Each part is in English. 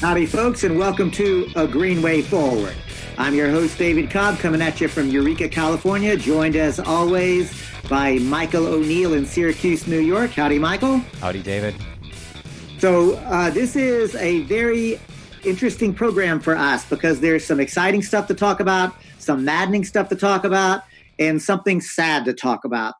Howdy, folks, and welcome to A Green Way Forward. I'm your host, David Cobb, coming at you from Eureka, California, joined as always by Michael O'Neill in Syracuse, New York. Howdy, Michael. Howdy, David. So, uh, this is a very interesting program for us because there's some exciting stuff to talk about, some maddening stuff to talk about, and something sad to talk about.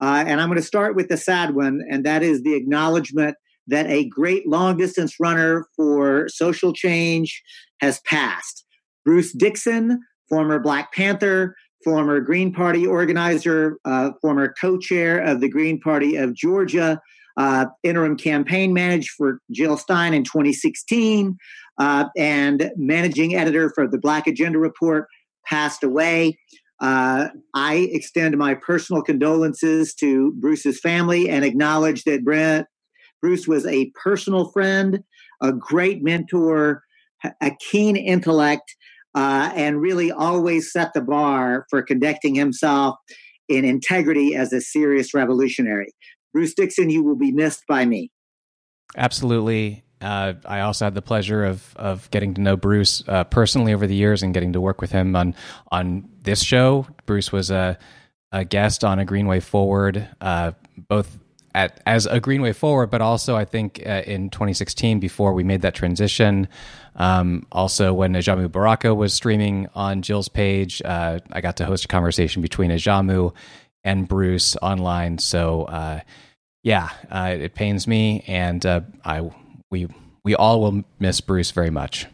Uh, and I'm going to start with the sad one, and that is the acknowledgement that a great long distance runner for social change has passed. Bruce Dixon, former Black Panther, former Green Party organizer, uh, former co chair of the Green Party of Georgia, uh, interim campaign manager for Jill Stein in 2016, uh, and managing editor for the Black Agenda Report, passed away. Uh, I extend my personal condolences to Bruce's family and acknowledge that Brent, Bruce was a personal friend, a great mentor, a keen intellect, uh, and really always set the bar for conducting himself in integrity as a serious revolutionary. Bruce Dixon, you will be missed by me. Absolutely. Uh, I also had the pleasure of of getting to know Bruce uh, personally over the years and getting to work with him on on this show. Bruce was a, a guest on a Greenway Forward, uh, both at as a green way Forward, but also I think uh, in 2016 before we made that transition. Um, also, when Ajamu Baraka was streaming on Jill's page, uh, I got to host a conversation between Ajamu and Bruce online. So, uh, yeah, uh, it pains me, and uh, I we we all will miss Bruce very much.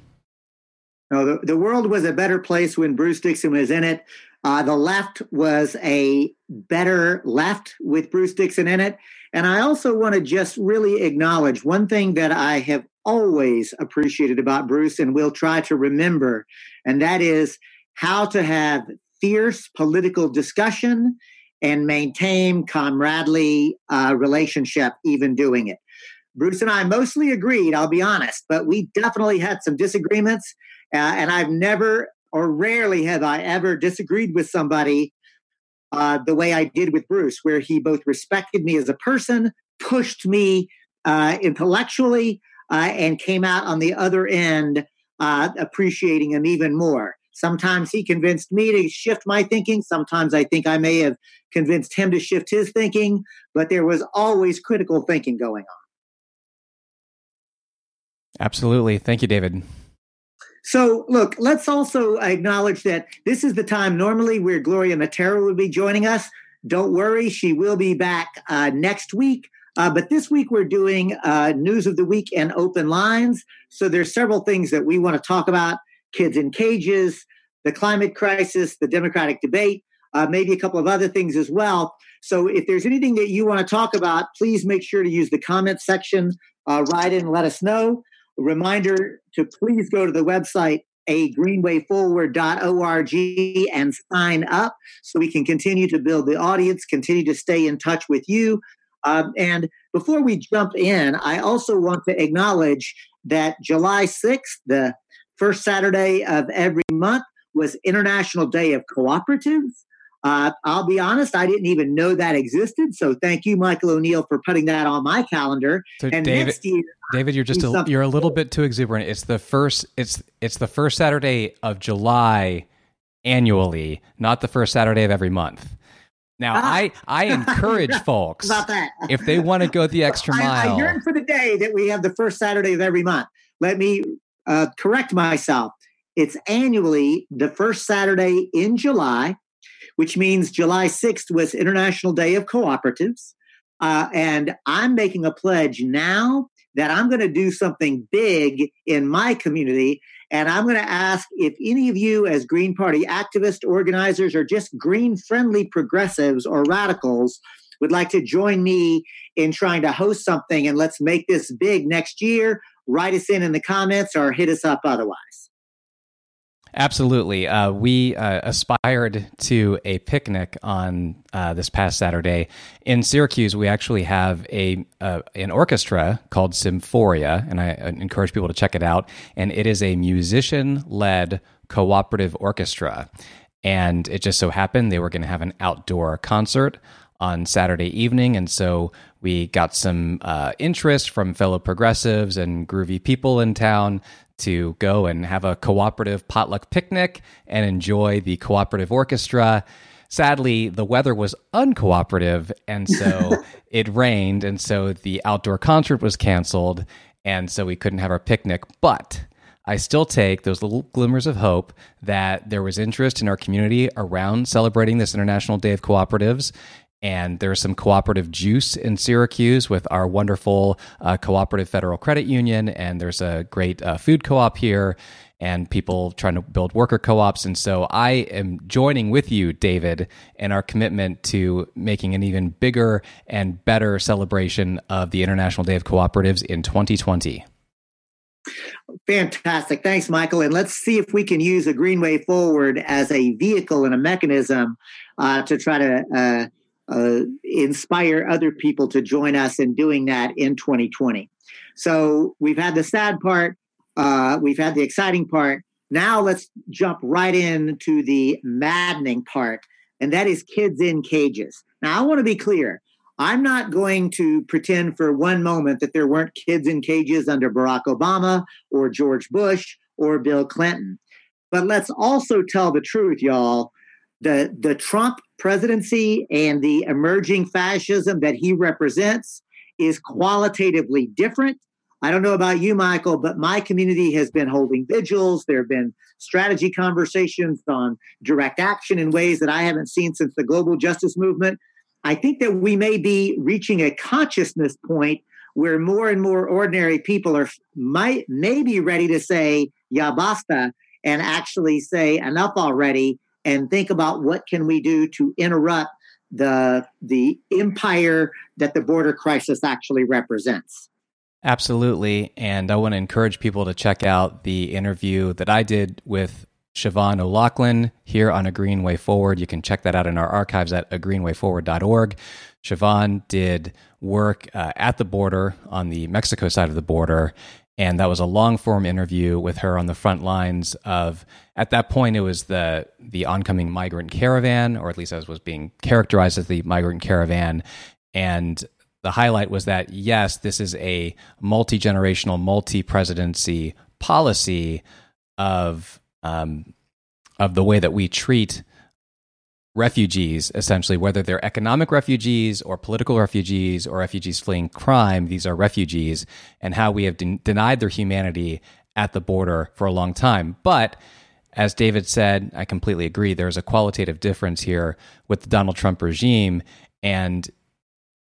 No, the, the world was a better place when Bruce Dixon was in it. Uh, the left was a better left with Bruce Dixon in it. And I also want to just really acknowledge one thing that I have always appreciated about Bruce and will try to remember, and that is how to have fierce political discussion and maintain comradely uh, relationship even doing it. Bruce and I mostly agreed, I'll be honest, but we definitely had some disagreements. Uh, and I've never or rarely have I ever disagreed with somebody uh, the way I did with Bruce, where he both respected me as a person, pushed me uh, intellectually, uh, and came out on the other end uh, appreciating him even more. Sometimes he convinced me to shift my thinking. Sometimes I think I may have convinced him to shift his thinking, but there was always critical thinking going on. Absolutely. Thank you, David. So, look, let's also acknowledge that this is the time normally where Gloria Matera would be joining us. Don't worry, she will be back uh, next week. Uh, but this week we're doing uh, news of the week and open lines. So there's several things that we want to talk about: kids in cages, the climate crisis, the Democratic debate, uh, maybe a couple of other things as well. So if there's anything that you want to talk about, please make sure to use the comment section. Uh, write in, let us know. Reminder to please go to the website a agreenwayforward.org and sign up so we can continue to build the audience, continue to stay in touch with you. Um, and before we jump in, I also want to acknowledge that July 6th, the first Saturday of every month, was International Day of Cooperatives. Uh, I'll be honest, I didn't even know that existed. So thank you, Michael O'Neill, for putting that on my calendar. So and David, year, David, you're just a, you're a little bit too exuberant. It's the first it's it's the first Saturday of July annually, not the first Saturday of every month. Now, ah. I I encourage folks about that if they want to go the extra mile. I, I yearn for the day that we have the first Saturday of every month. Let me uh, correct myself. It's annually the first Saturday in July which means July 6th was International Day of Cooperatives. Uh, and I'm making a pledge now that I'm going to do something big in my community. And I'm going to ask if any of you, as Green Party activists, organizers, or just green friendly progressives or radicals, would like to join me in trying to host something and let's make this big next year. Write us in in the comments or hit us up otherwise. Absolutely. Uh, we uh, aspired to a picnic on uh, this past Saturday. In Syracuse, we actually have a uh, an orchestra called Symphoria, and I encourage people to check it out. And it is a musician led cooperative orchestra. And it just so happened they were going to have an outdoor concert on Saturday evening. And so we got some uh, interest from fellow progressives and groovy people in town to go and have a cooperative potluck picnic and enjoy the cooperative orchestra. Sadly, the weather was uncooperative, and so it rained, and so the outdoor concert was canceled, and so we couldn't have our picnic. But I still take those little glimmers of hope that there was interest in our community around celebrating this International Day of Cooperatives. And there's some cooperative juice in Syracuse with our wonderful uh, cooperative federal credit union. And there's a great uh, food co op here and people trying to build worker co ops. And so I am joining with you, David, in our commitment to making an even bigger and better celebration of the International Day of Cooperatives in 2020. Fantastic. Thanks, Michael. And let's see if we can use a Greenway Forward as a vehicle and a mechanism uh, to try to uh, uh, inspire other people to join us in doing that in 2020. So we've had the sad part, uh, we've had the exciting part. Now let's jump right into the maddening part, and that is kids in cages. Now, I want to be clear I'm not going to pretend for one moment that there weren't kids in cages under Barack Obama or George Bush or Bill Clinton. But let's also tell the truth, y'all. The, the Trump presidency and the emerging fascism that he represents is qualitatively different. I don't know about you, Michael, but my community has been holding vigils. There have been strategy conversations on direct action in ways that I haven't seen since the global justice movement. I think that we may be reaching a consciousness point where more and more ordinary people are might may be ready to say ya basta and actually say enough already and think about what can we do to interrupt the the empire that the border crisis actually represents. Absolutely. And I want to encourage people to check out the interview that I did with Siobhan O'Loughlin here on A Greenway Forward. You can check that out in our archives at agreenwayforward.org. Siobhan did work uh, at the border on the Mexico side of the border. And that was a long form interview with her on the front lines of, at that point, it was the, the oncoming migrant caravan, or at least as was being characterized as the migrant caravan. And the highlight was that, yes, this is a multi generational, multi presidency policy of um, of the way that we treat refugees, essentially, whether they're economic refugees or political refugees or refugees fleeing crime, these are refugees, and how we have de- denied their humanity at the border for a long time. But as David said, I completely agree. There's a qualitative difference here with the Donald Trump regime, and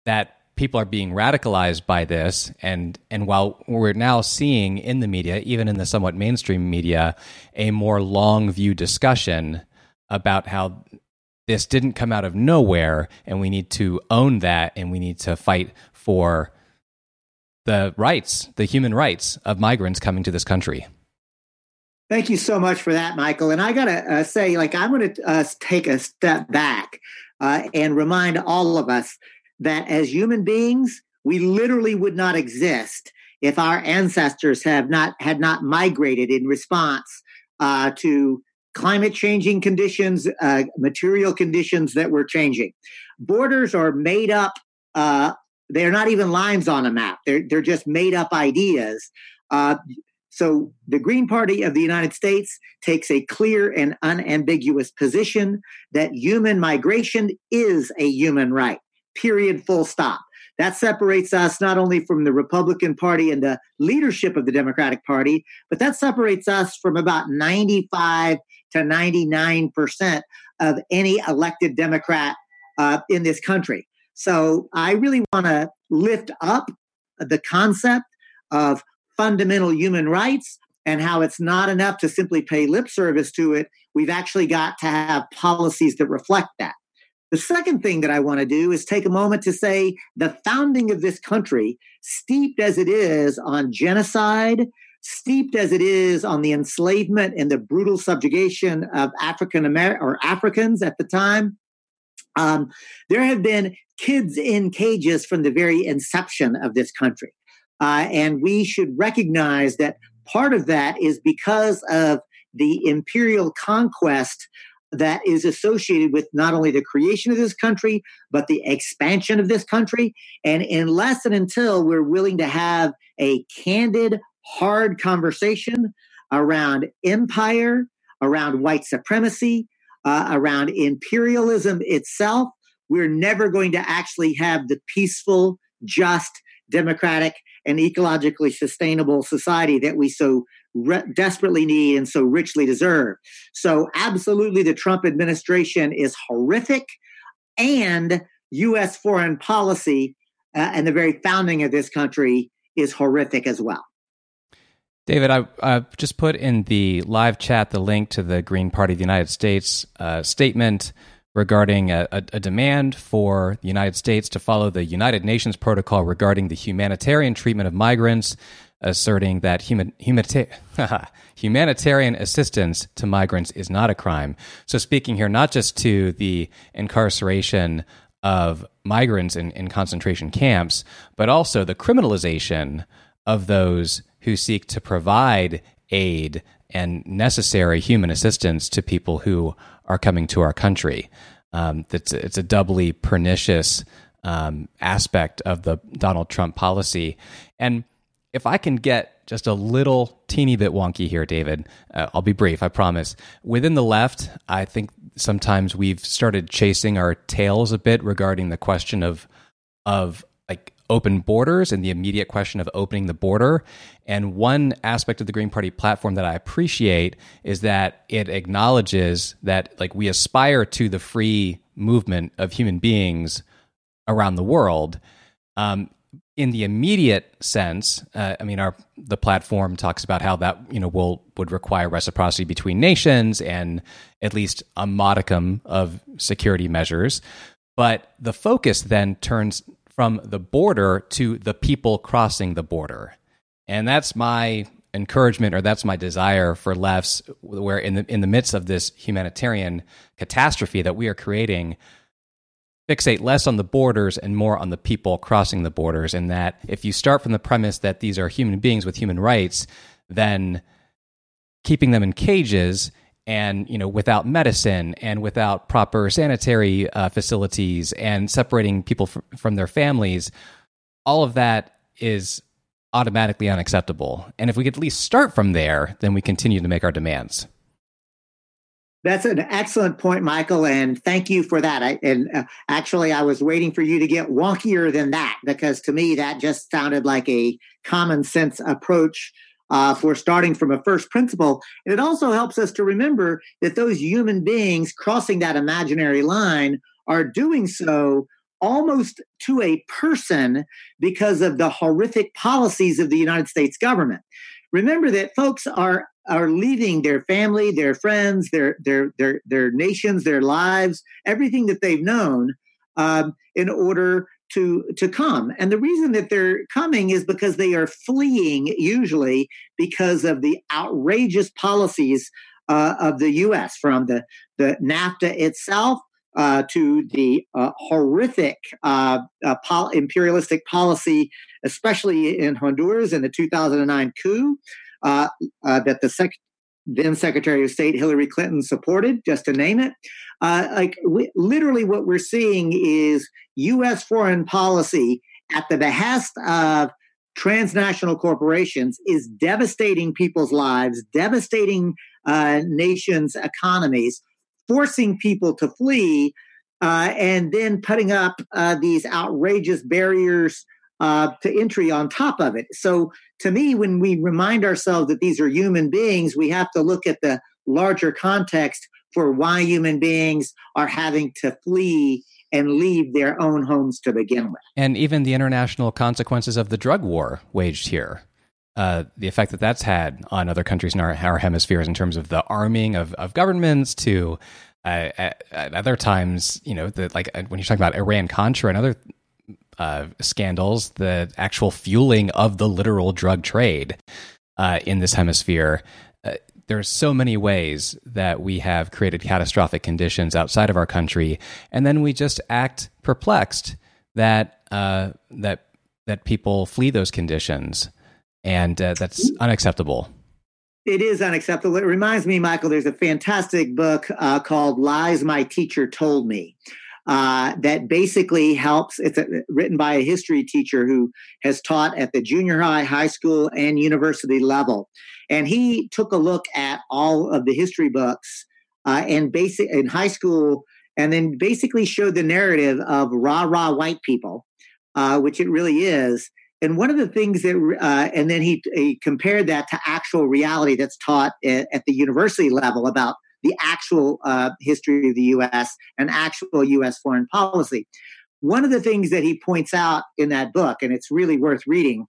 that people are being radicalized by this and and while we're now seeing in the media even in the somewhat mainstream media a more long view discussion about how this didn't come out of nowhere and we need to own that and we need to fight for the rights the human rights of migrants coming to this country Thank you so much for that, Michael. And I got to uh, say, like, I'm going to uh, take a step back uh, and remind all of us that as human beings, we literally would not exist if our ancestors have not had not migrated in response uh, to climate changing conditions, uh, material conditions that were changing. Borders are made up. Uh, they're not even lines on a map. They're they're just made up ideas. Uh, so the Green Party of the United States takes a clear and unambiguous position that human migration is a human right period, full stop. That separates us not only from the Republican Party and the leadership of the Democratic Party, but that separates us from about 95 to 99% of any elected Democrat uh, in this country. So I really want to lift up the concept of fundamental human rights and how it's not enough to simply pay lip service to it. We've actually got to have policies that reflect that. The second thing that I want to do is take a moment to say the founding of this country, steeped as it is on genocide, steeped as it is on the enslavement and the brutal subjugation of African American or Africans at the time, um, there have been kids in cages from the very inception of this country. Uh, and we should recognize that part of that is because of the imperial conquest that is associated with not only the creation of this country, but the expansion of this country. And unless and until we're willing to have a candid, hard conversation around empire, around white supremacy, uh, around imperialism itself, we're never going to actually have the peaceful, just, democratic, and ecologically sustainable society that we so re- desperately need and so richly deserve. So, absolutely, the Trump administration is horrific, and U.S. foreign policy uh, and the very founding of this country is horrific as well. David, I uh, just put in the live chat the link to the Green Party of the United States uh, statement regarding a, a, a, demand for the United States to follow the United Nations protocol regarding the humanitarian treatment of migrants, asserting that human, humanita- humanitarian assistance to migrants is not a crime. So, speaking here not just to the incarceration of migrants in, in concentration camps, but also the criminalization of those who seek to provide aid and necessary human assistance to people who are coming to our country. Um, it's, it's a doubly pernicious um, aspect of the Donald Trump policy. And if I can get just a little teeny bit wonky here, David, uh, I'll be brief, I promise. Within the left, I think sometimes we've started chasing our tails a bit regarding the question of of open borders and the immediate question of opening the border. And one aspect of the Green Party platform that I appreciate is that it acknowledges that like we aspire to the free movement of human beings around the world. Um, in the immediate sense, uh, I mean, our the platform talks about how that you know will would require reciprocity between nations and at least a modicum of security measures. But the focus then turns from the border to the people crossing the border. And that's my encouragement or that's my desire for lefts where in the in the midst of this humanitarian catastrophe that we are creating fixate less on the borders and more on the people crossing the borders and that if you start from the premise that these are human beings with human rights then keeping them in cages and you know without medicine and without proper sanitary uh, facilities and separating people from, from their families all of that is automatically unacceptable and if we could at least start from there then we continue to make our demands that's an excellent point, Michael, and thank you for that. I, and uh, actually, I was waiting for you to get wonkier than that because to me, that just sounded like a common sense approach uh, for starting from a first principle. And it also helps us to remember that those human beings crossing that imaginary line are doing so almost to a person because of the horrific policies of the United States government. Remember that folks are are leaving their family, their friends, their their their their nations, their lives, everything that they've known, um, in order to to come. And the reason that they're coming is because they are fleeing usually because of the outrageous policies uh, of the us from the the nafta itself uh, to the uh, horrific uh, uh, pol- imperialistic policy, especially in Honduras in the 2009 coup, uh, that the sec- then Secretary of State Hillary Clinton supported, just to name it. Uh, like we, literally, what we're seeing is U.S. foreign policy at the behest of transnational corporations is devastating people's lives, devastating uh, nations' economies, forcing people to flee, uh, and then putting up uh, these outrageous barriers uh, to entry on top of it. So, to me, when we remind ourselves that these are human beings, we have to look at the larger context for why human beings are having to flee and leave their own homes to begin with. And even the international consequences of the drug war waged here. Uh, the effect that that's had on other countries in our, our hemispheres in terms of the arming of, of governments to uh, at, at, other times, you know, the, like uh, when you're talking about Iran Contra and other uh, scandals, the actual fueling of the literal drug trade uh, in this hemisphere. Uh, there's so many ways that we have created catastrophic conditions outside of our country, and then we just act perplexed that uh, that that people flee those conditions, and uh, that's unacceptable. It is unacceptable. It reminds me, Michael. There's a fantastic book uh, called "Lies My Teacher Told Me." Uh, that basically helps. It's a, written by a history teacher who has taught at the junior high, high school, and university level. And he took a look at all of the history books uh, and basic in high school, and then basically showed the narrative of rah rah white people, uh, which it really is. And one of the things that, uh, and then he, he, compared that to actual reality that's taught at, at the university level about the actual uh, history of the U.S. and actual U.S. foreign policy. One of the things that he points out in that book, and it's really worth reading,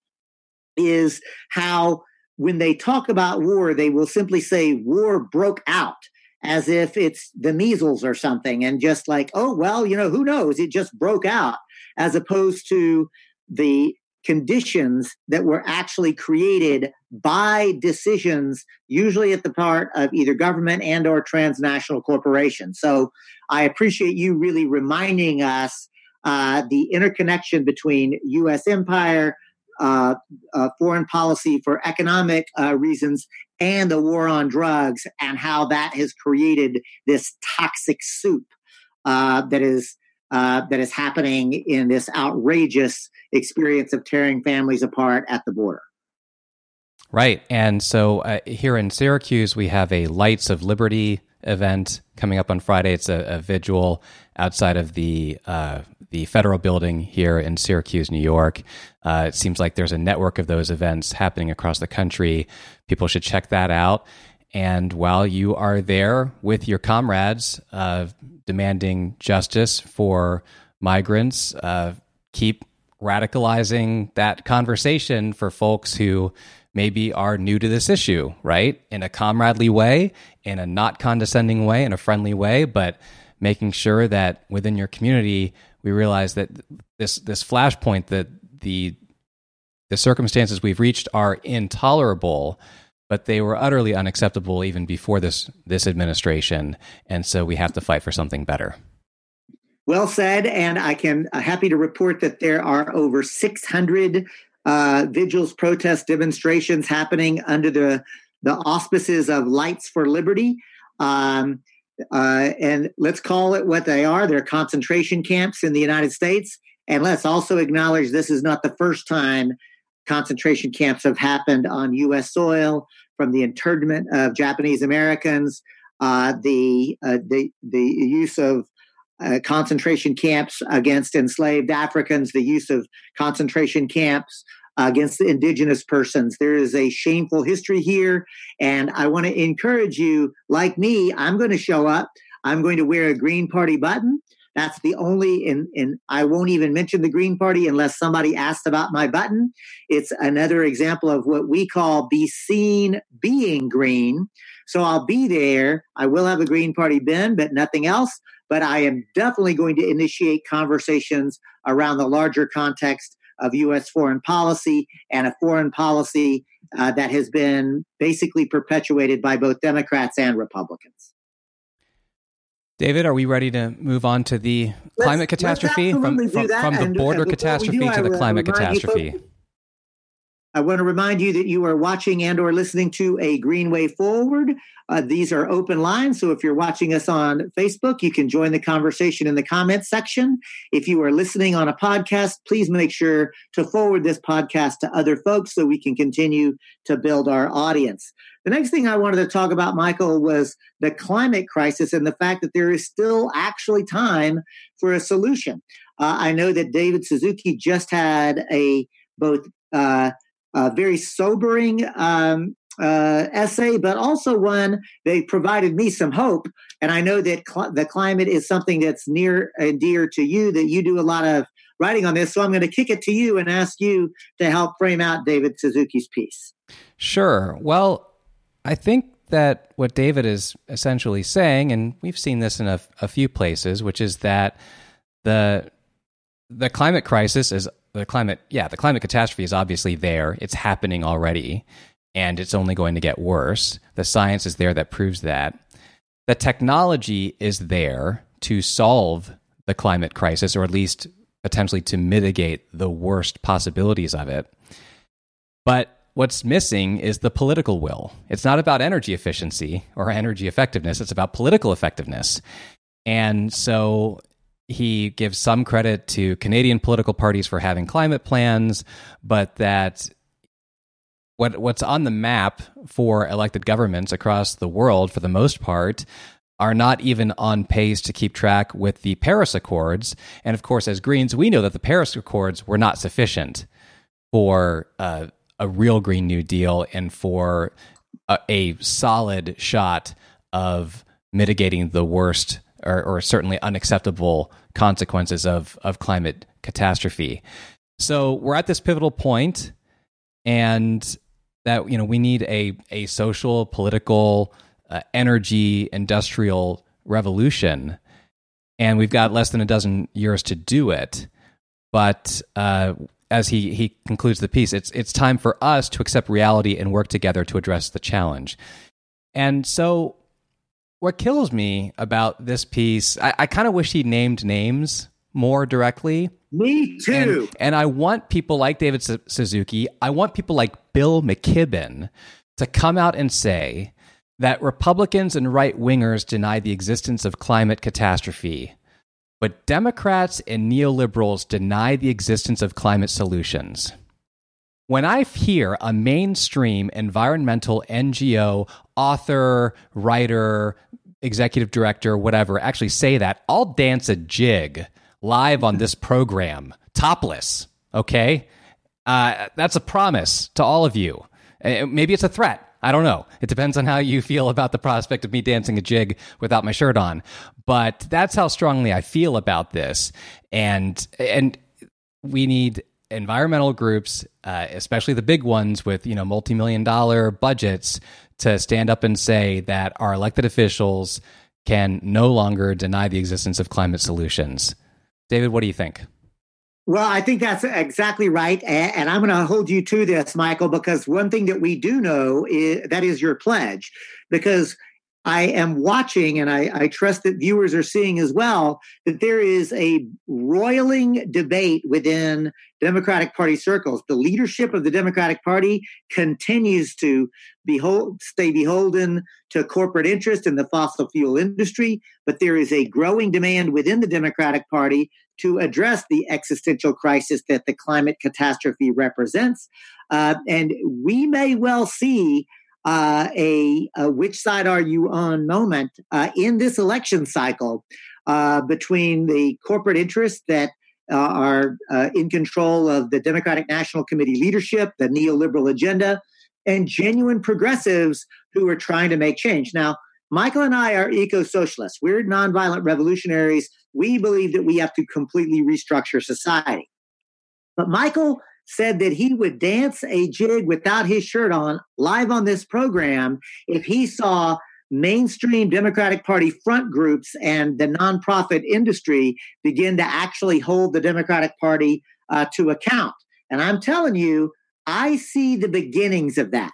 is how when they talk about war, they will simply say war broke out as if it's the measles or something, and just like, oh, well, you know, who knows? It just broke out, as opposed to the conditions that were actually created by decisions usually at the part of either government and or transnational corporations. So i appreciate you really reminding us uh, the interconnection between u.s empire uh, uh, foreign policy for economic uh, reasons and the war on drugs and how that has created this toxic soup uh, that is uh, that is happening in this outrageous experience of tearing families apart at the border. Right. And so uh, here in Syracuse, we have a Lights of Liberty event coming up on Friday. It's a, a vigil outside of the uh, the federal building here in Syracuse, New York. Uh, it seems like there's a network of those events happening across the country. People should check that out. And while you are there with your comrades uh, demanding justice for migrants, uh, keep radicalizing that conversation for folks who maybe are new to this issue, right? In a comradely way, in a not condescending way, in a friendly way, but making sure that within your community, we realize that this this flashpoint that the the circumstances we've reached are intolerable but they were utterly unacceptable even before this this administration, and so we have to fight for something better. Well said, and I can uh, happy to report that there are over 600 uh, vigils, protest demonstrations happening under the the auspices of Lights for Liberty. Um, uh, and let's call it what they are. They're concentration camps in the United States. And let's also acknowledge this is not the first time concentration camps have happened on U.S. soil from the internment of Japanese Americans, uh, the, uh, the the use of uh, concentration camps against enslaved Africans, the use of concentration camps against indigenous persons. There is a shameful history here, and I want to encourage you, like me, I'm going to show up. I'm going to wear a Green Party button. That's the only, and, and I won't even mention the Green Party unless somebody asked about my button. It's another example of what we call be seen being green. So I'll be there. I will have a Green Party bin, but nothing else. But I am definitely going to initiate conversations around the larger context of U.S. foreign policy and a foreign policy uh, that has been basically perpetuated by both Democrats and Republicans. David, are we ready to move on to the let's, climate catastrophe from, from, from, the border catastrophe do, to the climate catastrophe? I want to remind you that you are watching and or listening to a Greenway Forward. Uh, these are open lines, so if you're watching us on Facebook, you can join the conversation in the comments section. If you are listening on a podcast, please make sure to forward this podcast to other folks so we can continue to build our audience. The next thing I wanted to talk about, Michael, was the climate crisis and the fact that there is still actually time for a solution. Uh, I know that David Suzuki just had a both uh, a very sobering um, uh, essay, but also one that provided me some hope. And I know that cl- the climate is something that's near and dear to you, that you do a lot of writing on this. So I'm going to kick it to you and ask you to help frame out David Suzuki's piece. Sure. Well, I think that what David is essentially saying, and we've seen this in a, a few places, which is that the the climate crisis is the climate, yeah, the climate catastrophe is obviously there. It's happening already, and it's only going to get worse. The science is there that proves that. The technology is there to solve the climate crisis, or at least potentially to mitigate the worst possibilities of it. But what's missing is the political will. It's not about energy efficiency or energy effectiveness, it's about political effectiveness. And so he gives some credit to Canadian political parties for having climate plans, but that what what's on the map for elected governments across the world, for the most part, are not even on pace to keep track with the Paris Accords. And of course, as Greens, we know that the Paris Accords were not sufficient for uh, a real Green New Deal and for a, a solid shot of mitigating the worst or, or, certainly unacceptable consequences of, of climate catastrophe. So we're at this pivotal point, and that you know we need a a social, political, uh, energy, industrial revolution, and we've got less than a dozen years to do it. But uh, as he he concludes the piece, it's it's time for us to accept reality and work together to address the challenge. And so, what kills me about this piece, I, I kind of wish he named names more directly. Me too. And, and I want people like David Suzuki, I want people like Bill McKibben to come out and say that Republicans and right wingers deny the existence of climate catastrophe but Democrats and neoliberals deny the existence of climate solutions. When I hear a mainstream environmental NGO, author, writer, executive director, whatever, actually say that, I'll dance a jig live on this program, topless. Okay? Uh, that's a promise to all of you. Uh, maybe it's a threat. I don't know. It depends on how you feel about the prospect of me dancing a jig without my shirt on. But that's how strongly I feel about this. And and we need environmental groups, uh, especially the big ones with you know multi-million dollar budgets, to stand up and say that our elected officials can no longer deny the existence of climate solutions. David, what do you think? Well, I think that's exactly right. And I'm going to hold you to this, Michael, because one thing that we do know is that is your pledge. Because I am watching, and I, I, trust that viewers are seeing as well, that there is a roiling debate within Democratic Party circles. The leadership of the Democratic Party continues to behold, stay beholden to corporate interest in the fossil fuel industry, but there is a growing demand within the Democratic Party to address the existential crisis that the climate catastrophe represents. Uh, and we may well see uh, a, a, which side are you on moment uh, in this election cycle uh, between the corporate interests that uh, are uh, in control of the Democratic National Committee leadership, the neoliberal agenda, and genuine progressives who are trying to make change. Now, Michael and I are eco socialists. We're nonviolent revolutionaries. We believe that we have to completely restructure society. But Michael said that he would dance a jig without his shirt on live on this program if he saw mainstream Democratic Party front groups and the nonprofit industry begin to actually hold the Democratic Party uh, to account. And I'm telling you, I see the beginnings of that.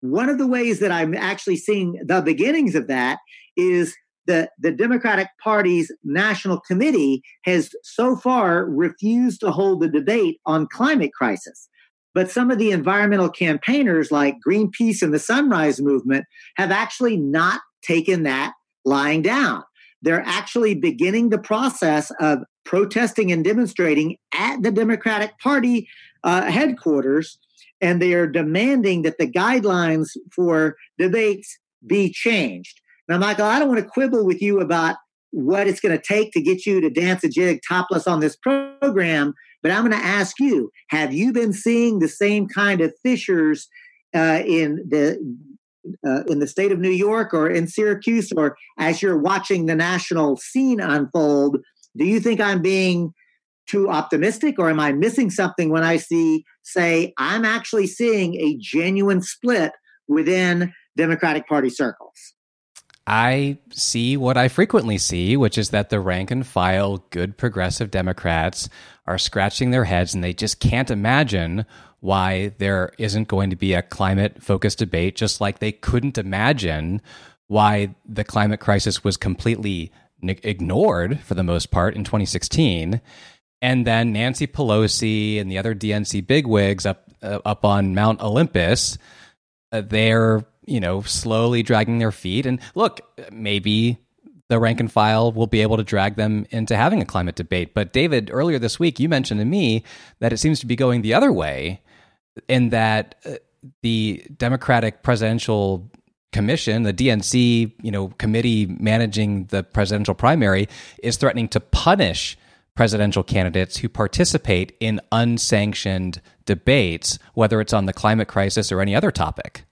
One of the ways that I'm actually seeing the beginnings of that is the, the Democratic Party's national committee has so far refused to hold a debate on climate crisis. But some of the environmental campaigners like Greenpeace and the Sunrise Movement have actually not taken that lying down. They're actually beginning the process of protesting and demonstrating at the Democratic Party uh, headquarters and they are demanding that the guidelines for debates be changed. Now, Michael, I don't want to quibble with you about what it's going to take to get you to dance a jig topless on this program, but I'm going to ask you: Have you been seeing the same kind of fissures uh, in the uh, in the state of New York or in Syracuse, or as you're watching the national scene unfold? Do you think I'm being too optimistic or am I missing something when I see, say, I'm actually seeing a genuine split within Democratic Party circles? I see what I frequently see, which is that the rank and file good progressive Democrats are scratching their heads and they just can't imagine why there isn't going to be a climate focused debate, just like they couldn't imagine why the climate crisis was completely ignored for the most part in 2016 and then Nancy Pelosi and the other DNC bigwigs up uh, up on Mount Olympus, uh, they're you know slowly dragging their feet. And look, maybe the rank and file will be able to drag them into having a climate debate. But David, earlier this week, you mentioned to me that it seems to be going the other way, in that uh, the Democratic presidential commission, the DNC, you know, committee managing the presidential primary, is threatening to punish presidential candidates who participate in unsanctioned debates, whether it's on the climate crisis or any other topic.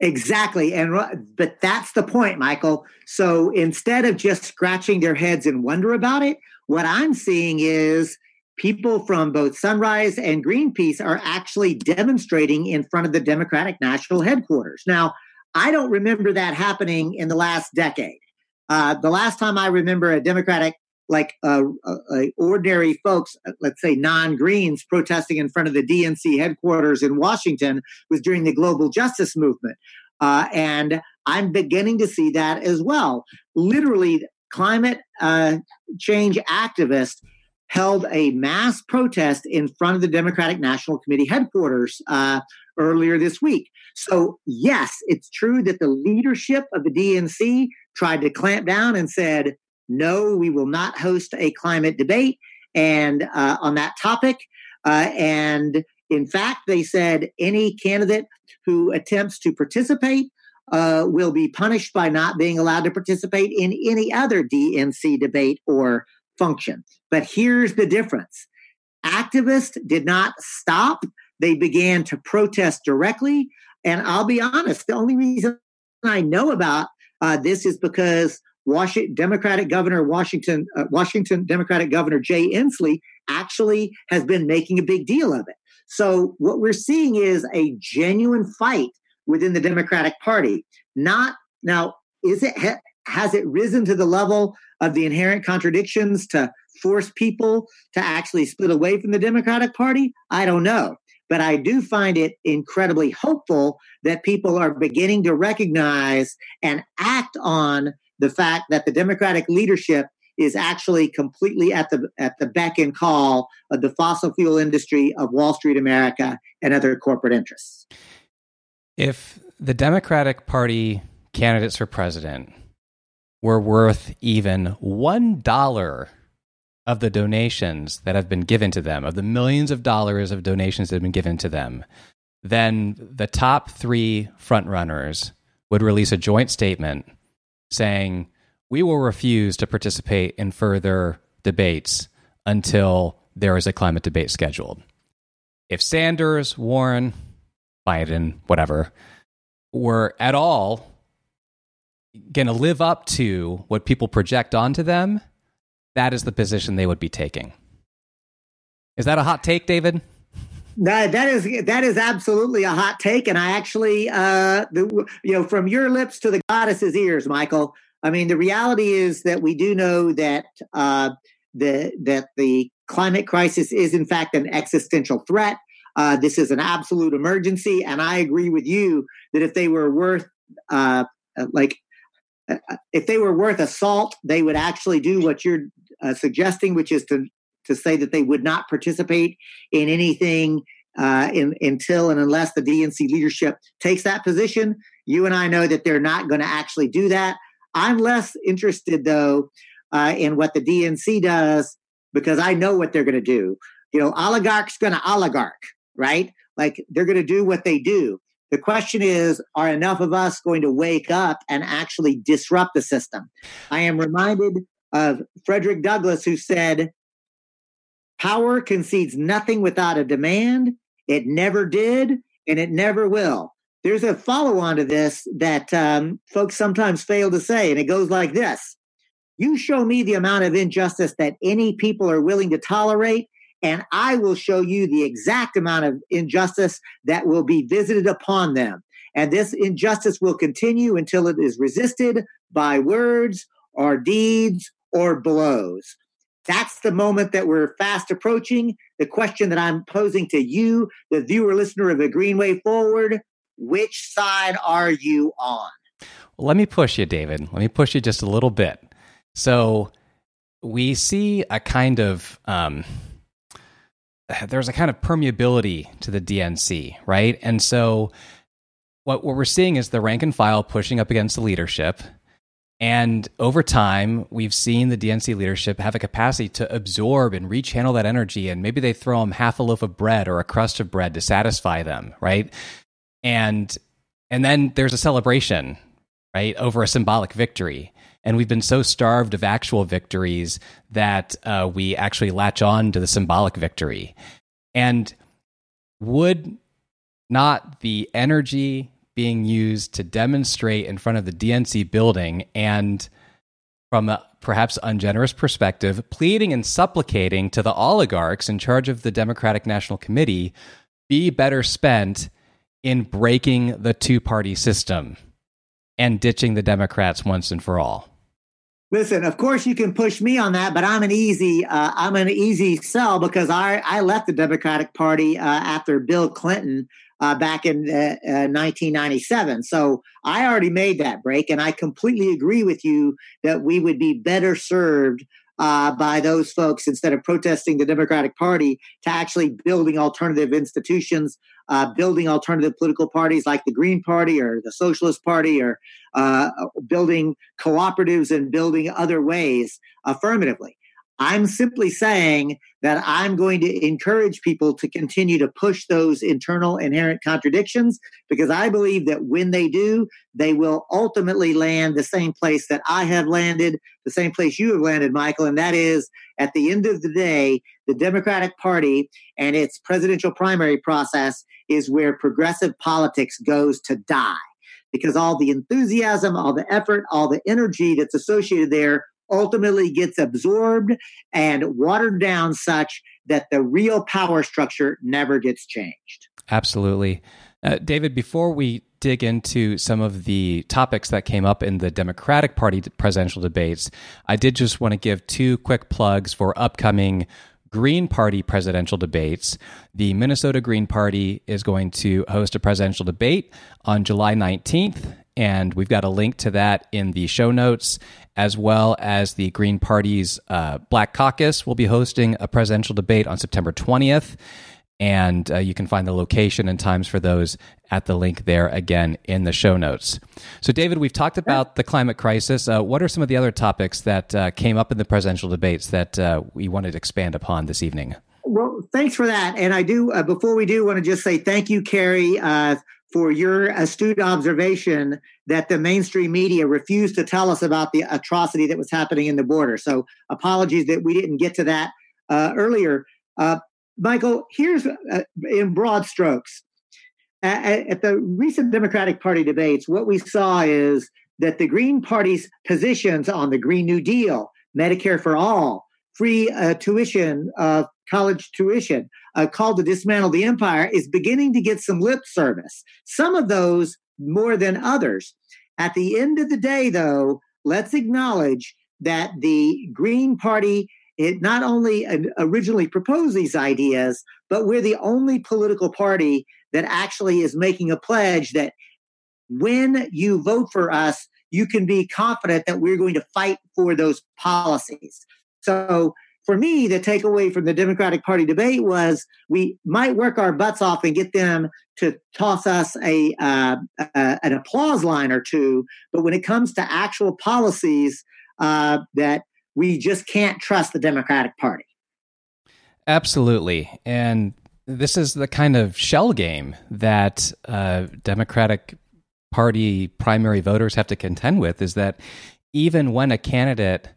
Exactly. And but that's the point, Michael. So instead of just scratching their heads and wonder about it, what I'm seeing is people from both Sunrise and Greenpeace are actually demonstrating in front of the Democratic National Headquarters. Now, I don't remember that happening in the last decade. Uh, the last time I remember a Democratic like uh, uh, uh, ordinary folks, uh, let's say non Greens, protesting in front of the DNC headquarters in Washington was during the global justice movement. Uh, and I'm beginning to see that as well. Literally, climate uh, change activists held a mass protest in front of the Democratic National Committee headquarters earlier this week. So, yes, it's true that the leadership of the DNC tried to clamp down and said, no, we will not host a climate debate and uh, on that topic. Uh, and in fact, they said any candidate who attempts to participate uh, will be punished by not being allowed to participate in any other DNC debate or function. But here's the difference activists did not stop, they began to protest directly. And I'll be honest, the only reason I know about uh, this is because Washington Democratic Governor Washington uh, Washington Democratic Governor Jay Inslee actually has been making a big deal of it. So what we're seeing is a genuine fight within the Democratic Party. Not now is it ha, has it risen to the level of the inherent contradictions to force people to actually split away from the Democratic Party? I don't know. But I do find it incredibly hopeful that people are beginning to recognize and act on the fact that the Democratic leadership is actually completely at the at the beck and call of the fossil fuel industry of Wall Street America and other corporate interests. If the Democratic Party candidates for president were worth even one dollar of the donations that have been given to them, of the millions of dollars of donations that have been given to them, then the top three frontrunners would release a joint statement saying, we will refuse to participate in further debates until there is a climate debate scheduled. If Sanders, Warren, Biden, whatever, were at all going to live up to what people project onto them, that is the position they would be taking. Is that a hot take, David? That that is that is absolutely a hot take, and I actually, uh, the, you know, from your lips to the goddess's ears, Michael. I mean, the reality is that we do know that uh, the that the climate crisis is in fact an existential threat. Uh, this is an absolute emergency, and I agree with you that if they were worth uh, like uh, if they were worth a salt, they would actually do what you're uh, suggesting, which is to to say that they would not participate in anything uh, in, until and unless the DNC leadership takes that position. You and I know that they're not going to actually do that. I'm less interested, though, uh, in what the DNC does because I know what they're going to do. You know, oligarchs going to oligarch, right? Like they're going to do what they do. The question is, are enough of us going to wake up and actually disrupt the system? I am reminded of Frederick Douglass, who said, Power concedes nothing without a demand. It never did, and it never will. There's a follow on to this that um, folks sometimes fail to say, and it goes like this You show me the amount of injustice that any people are willing to tolerate, and I will show you the exact amount of injustice that will be visited upon them. And this injustice will continue until it is resisted by words or deeds or blows. That's the moment that we're fast approaching. The question that I'm posing to you, the viewer listener of the Greenway Forward, which side are you on? Well, let me push you, David. Let me push you just a little bit. So we see a kind of um, there's a kind of permeability to the DNC, right? And so what what we're seeing is the rank and file pushing up against the leadership And over time, we've seen the DNC leadership have a capacity to absorb and rechannel that energy. And maybe they throw them half a loaf of bread or a crust of bread to satisfy them, right? And and then there's a celebration, right, over a symbolic victory. And we've been so starved of actual victories that uh, we actually latch on to the symbolic victory. And would not the energy being used to demonstrate in front of the DNC building and from a perhaps ungenerous perspective, pleading and supplicating to the oligarchs in charge of the Democratic National Committee be better spent in breaking the two party system and ditching the Democrats once and for all. Listen, of course you can push me on that, but I'm an easy uh, I'm an easy sell because I I left the Democratic Party uh, after Bill Clinton uh, back in 1997. Uh, uh, so I already made that break, and I completely agree with you that we would be better served uh, by those folks instead of protesting the Democratic Party to actually building alternative institutions, uh, building alternative political parties like the Green Party or the Socialist Party, or uh, building cooperatives and building other ways affirmatively. I'm simply saying that I'm going to encourage people to continue to push those internal inherent contradictions because I believe that when they do, they will ultimately land the same place that I have landed, the same place you have landed, Michael. And that is at the end of the day, the Democratic Party and its presidential primary process is where progressive politics goes to die because all the enthusiasm, all the effort, all the energy that's associated there ultimately gets absorbed and watered down such that the real power structure never gets changed. Absolutely. Uh, David, before we dig into some of the topics that came up in the Democratic Party presidential debates, I did just want to give two quick plugs for upcoming Green Party presidential debates. The Minnesota Green Party is going to host a presidential debate on July 19th, and we've got a link to that in the show notes as well as the Green Party's uh, Black Caucus will be hosting a presidential debate on September 20th. And uh, you can find the location and times for those at the link there again in the show notes. So, David, we've talked about the climate crisis. Uh, what are some of the other topics that uh, came up in the presidential debates that uh, we wanted to expand upon this evening? Well, thanks for that. And I do, uh, before we do, want to just say thank you, Carrie, for your astute observation that the mainstream media refused to tell us about the atrocity that was happening in the border. So apologies that we didn't get to that uh, earlier. Uh, Michael, here's uh, in broad strokes. At, at, the recent Democratic Party debates, what we saw is that the Green Party's positions on the Green New Deal, Medicare for all, free uh, tuition, uh, college tuition, uh, called to dismantle the empire, is beginning to get some lip service. Some of those more than others. At the end of the day, though, let's acknowledge that the Green Party it not only originally proposed these ideas, but we're the only political party that actually is making a pledge that when you vote for us, you can be confident that we're going to fight for those policies. So for me, the takeaway from the Democratic Party debate was we might work our butts off and get them to toss us a uh, uh, an applause line or two, but when it comes to actual policies, uh, that we just can't trust the Democratic Party. Absolutely, and this is the kind of shell game that uh, Democratic Party primary voters have to contend with. Is that even when a candidate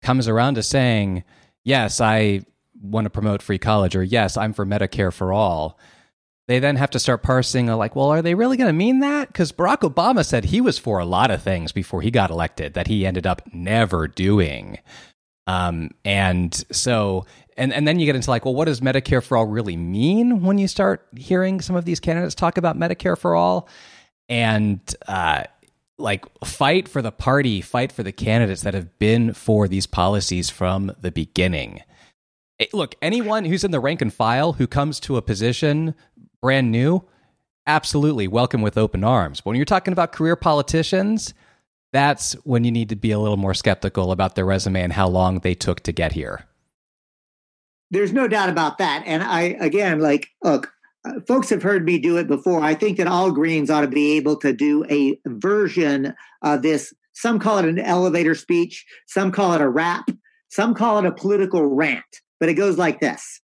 comes around to saying yes, I want to promote free college, or yes, I'm for Medicare for all, they then have to start parsing like, well, are they really going to mean that? Because Barack Obama said he was for a lot of things before he got elected that he ended up never doing. Um, and so, and, and then you get into like, well, what does Medicare for all really mean when you start hearing some of these candidates talk about Medicare for all? And, uh, like fight for the party, fight for the candidates that have been for these policies from the beginning. Eh, look, anyone who's in the rank and file who comes to a position brand new, absolutely welcome with open arms. But when you're talking about career politicians, that's when you need to be a little more skeptical about their resume and how long they took to get here. There's no doubt about that. And I, again, like, look, uh, folks have heard me do it before. I think that all Greens ought to be able to do a version of this Some call it an elevator speech. Some call it a rap. Some call it a political rant. But it goes like this.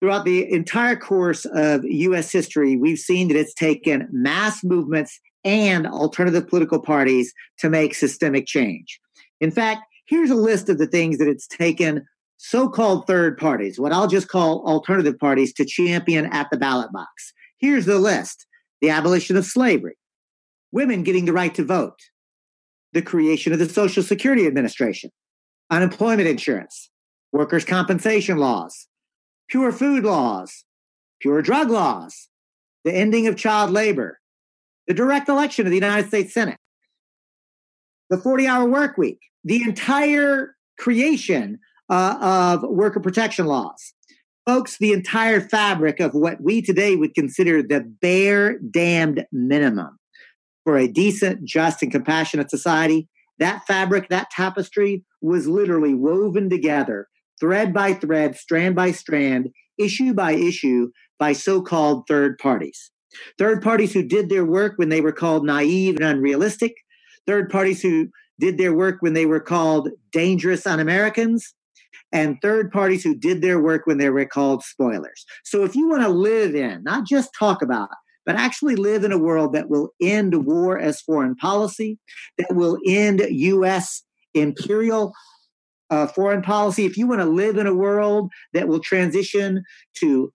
Throughout the entire course of US history, we've seen that it's taken mass movements and alternative political parties to make systemic change. In fact, here's a list of the things that it's taken so called third parties, what I'll just call alternative parties, to champion at the ballot box. Here's the list. The abolition of slavery, women getting the right to vote, the creation of the Social Security Administration, unemployment insurance, workers' compensation laws, pure food laws, pure drug laws, the ending of child labor, the direct election of the United States Senate, the 40 hour work week, the entire creation uh, of worker protection laws. Folks, the entire fabric of what we today would consider the bare damned minimum for a decent, just, and compassionate society, that fabric, that tapestry was literally woven together, thread by thread, strand by strand, issue by issue, by so called third parties. Third parties who did their work when they were called naive and unrealistic. Third parties who did their work when they were called dangerous un Americans. And third parties who did their work when they were called spoilers. So if you want to live in, not just talk about, but actually live in a world that will end war as foreign policy, that will end U.S. imperial uh, foreign policy, if you want to live in a world that will transition to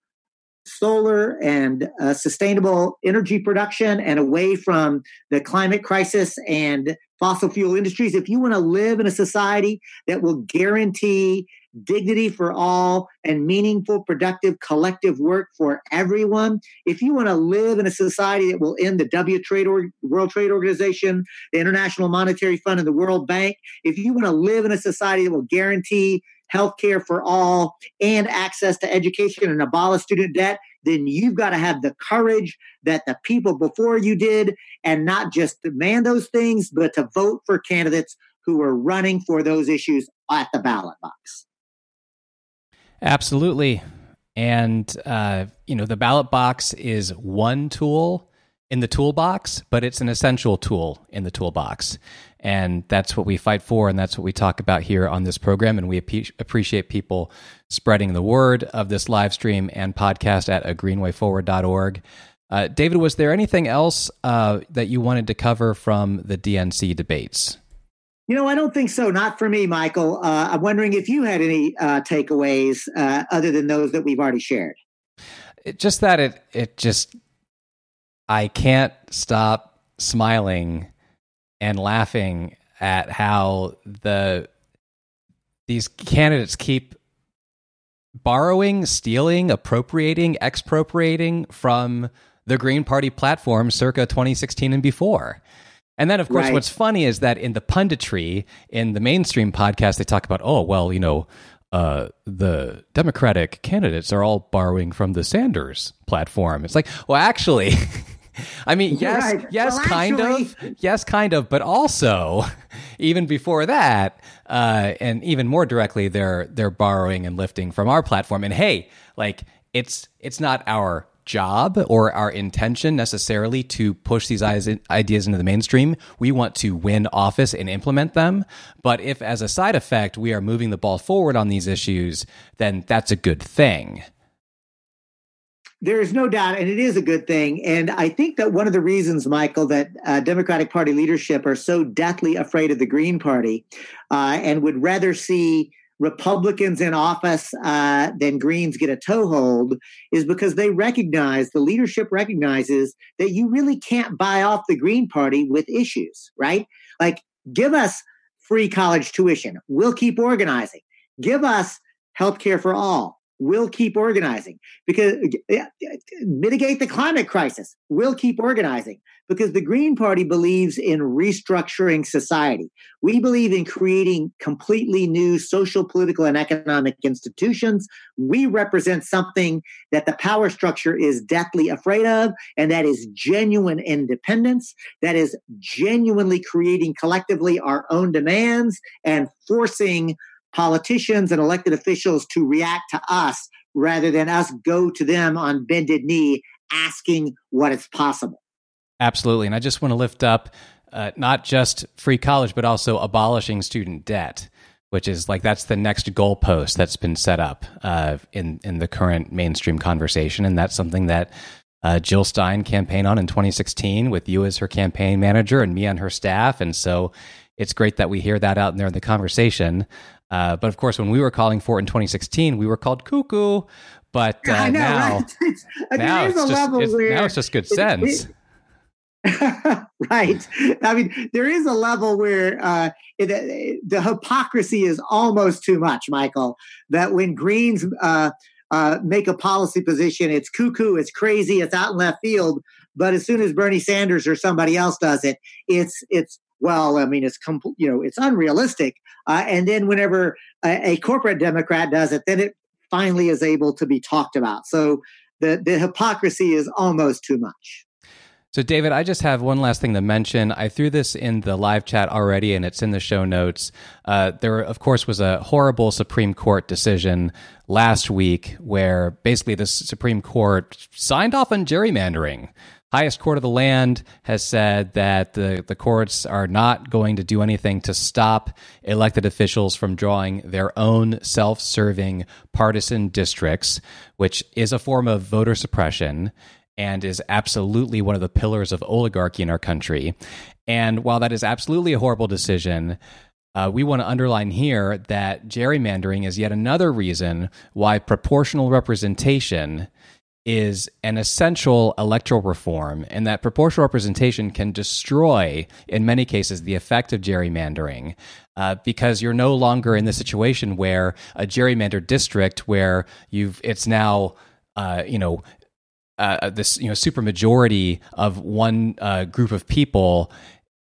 solar and uh, sustainable energy production and away from the climate crisis and fossil fuel industries, if you want to live in a society that will guarantee dignity for all and meaningful, productive, collective work for everyone, if you want to live in a society that will end the W Trade or- World Trade Organization, the International Monetary Fund, and the World Bank, if you want to live in a society that will guarantee health care for all, and access to education and abolish student debt, then you've got to have the courage that the people before you did and not just demand those things, but to vote for candidates who are running for those issues at the ballot box. Absolutely. And, uh, you know, the ballot box is one tool in the toolbox, but it's an essential tool in the toolbox. And that's what we fight for. And that's what we talk about here on this program. And we ap- appreciate people spreading the word of this live stream and podcast at agreenwayforward.org. Uh, David, was there anything else uh, that you wanted to cover from the DNC debates? You know, I don't think so. Not for me, Michael. Uh, I'm wondering if you had any uh, takeaways uh, other than those that we've already shared. It, just that it it just I can't stop smiling and laughing at how the these candidates keep borrowing, stealing, appropriating, expropriating from the Green Party platform circa 2016 and before. And then, of course, right. what's funny is that in the punditry, in the mainstream podcast, they talk about, oh, well, you know, uh, the Democratic candidates are all borrowing from the Sanders platform. It's like, well, actually, I mean, yes, right. yes, well, kind actually... of, yes, kind of, but also, even before that, uh, and even more directly, they're they're borrowing and lifting from our platform. And hey, like it's it's not our job or our intention necessarily to push these ideas into the mainstream. We want to win office and implement them. But if, as a side effect, we are moving the ball forward on these issues, then that's a good thing. There is no doubt, and it is a good thing. And I think that one of the reasons, Michael, that uh, Democratic Party leadership are so deathly afraid of the Green Party uh, and would rather see Republicans in office uh, than Greens get a toehold is because they recognize, the leadership recognizes that you really can't buy off the Green Party with issues, right? Like, give us free college tuition. We'll keep organizing. Give us health care for all we'll keep organizing because mitigate the climate crisis we'll keep organizing because the green party believes in restructuring society. We believe in creating completely new social political and economic institutions. We represent something that the power structure is deathly afraid of and that is genuine independence that is genuinely creating collectively our own demands and forcing politicians and elected officials to react to us rather than us go to them on bended knee asking what is possible. Absolutely. And I just want to lift up uh, not just free college, but also abolishing student debt, which is like that's the next goalpost that's been set up uh, in in the current mainstream conversation, and that's something that uh, Jill Stein campaigned on in 2016 with you as her campaign manager and me on her staff, and so it's great that we hear that out there in the conversation. Uh, but of course, when we were calling for it in 2016, we were called cuckoo. But uh, know, now, right? now, it's just, it's, now it's just good sense. It, right. I mean, there is a level where uh, it, it, the hypocrisy is almost too much, Michael. That when Greens uh, uh, make a policy position, it's cuckoo, it's crazy, it's out in left field. But as soon as Bernie Sanders or somebody else does it, it's it's well, I mean, it's com- you know, it's unrealistic. Uh, and then whenever a, a, corporate Democrat does it, then it finally is able to be talked about. So the the hypocrisy is almost too much. So, David, I just have one last thing to mention. I threw this in the live chat already, and it's in the show notes. Uh, there, of course, was a horrible Supreme Court decision last week where basically the Supreme Court signed off on gerrymandering highest court of the land has said that the, the courts are not going to do anything to stop elected officials from drawing their own self serving partisan districts, which is a form of voter suppression and is absolutely one of the pillars of oligarchy in our country. And while that is absolutely a horrible decision, uh, we want to underline here that gerrymandering is yet another reason why proportional representation is an essential electoral reform, and that proportional representation can destroy, in many cases, the effect of gerrymandering. Uh, because you're no longer in the situation where a gerrymandered district, where you've it's now, uh, you know, uh, this you know supermajority of one uh, group of people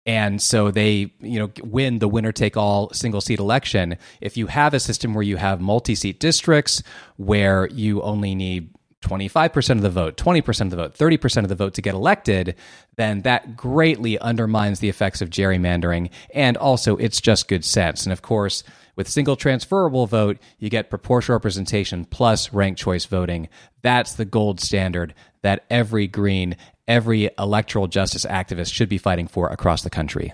and so they you know win the winner take all single seat election if you have a system where you have multi seat districts where you only need 25% of the vote, 20% of the vote, 30% of the vote to get elected, then that greatly undermines the effects of gerrymandering. And also, it's just good sense. And of course, with single transferable vote, you get proportional representation plus ranked choice voting. That's the gold standard that every Green, every electoral justice activist should be fighting for across the country.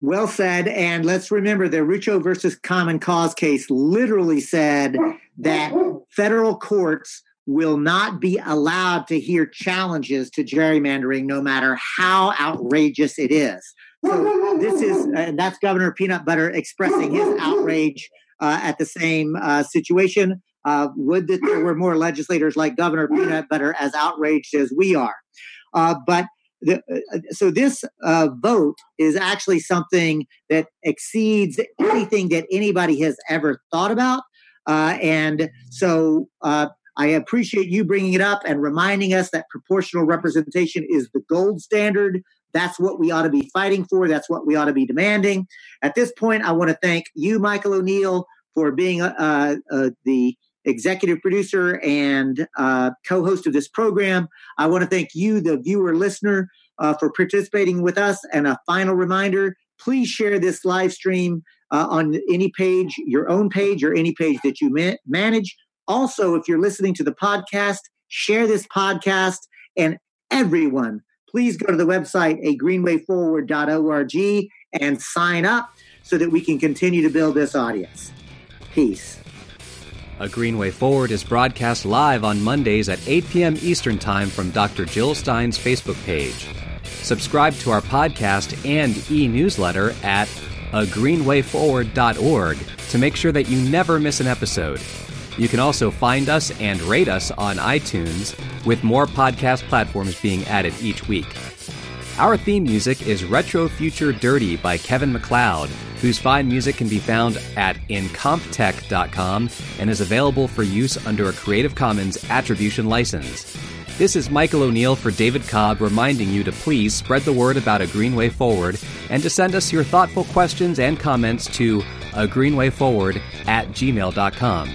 Well said. And let's remember the Rucho versus Common Cause case literally said that federal courts will not be allowed to hear challenges to gerrymandering, no matter how outrageous it is. So this is, and that's Governor Peanut Butter expressing his outrage uh, at the same uh, situation. Uh, would that there were more legislators like Governor Peanut Butter as outraged as we are. Uh, but the, uh, so this uh, vote is actually something that exceeds anything that anybody has ever thought about. and so I appreciate you bringing it up and reminding us that proportional representation is the gold standard. That's what we ought to be fighting for. That's what we ought to be demanding. At this point, I want to thank you, Michael O'Neill, for being uh, uh, the executive producer and uh, co host of this program. I want to thank you, the viewer listener, uh, for participating with us. And a final reminder please share this live stream uh, on any page, your own page, or any page that you ma- manage. Also, if you're listening to the podcast, share this podcast and everyone, please go to the website, agreenwayforward.org and sign up so that we can continue to build this audience. Peace. A Green Way Forward is broadcast live on Mondays at 8 p.m. Eastern Time from Dr. Jill Stein's Facebook page. Subscribe to our podcast and e newsletter at agreenwayforward.org to make sure that you never miss an episode. You can also find us and rate us on iTunes, with more podcast platforms being added each week. Our theme music is Retro Future Dirty by Kevin MacLeod, whose fine music can be found at incompetech.com and is available for use under a Creative Commons Attribution license. This is Michael O'Neill for David Cobb reminding you to please spread the word about A Green Way Forward and to send us your thoughtful questions and comments to a greenwayforward at gmail.com.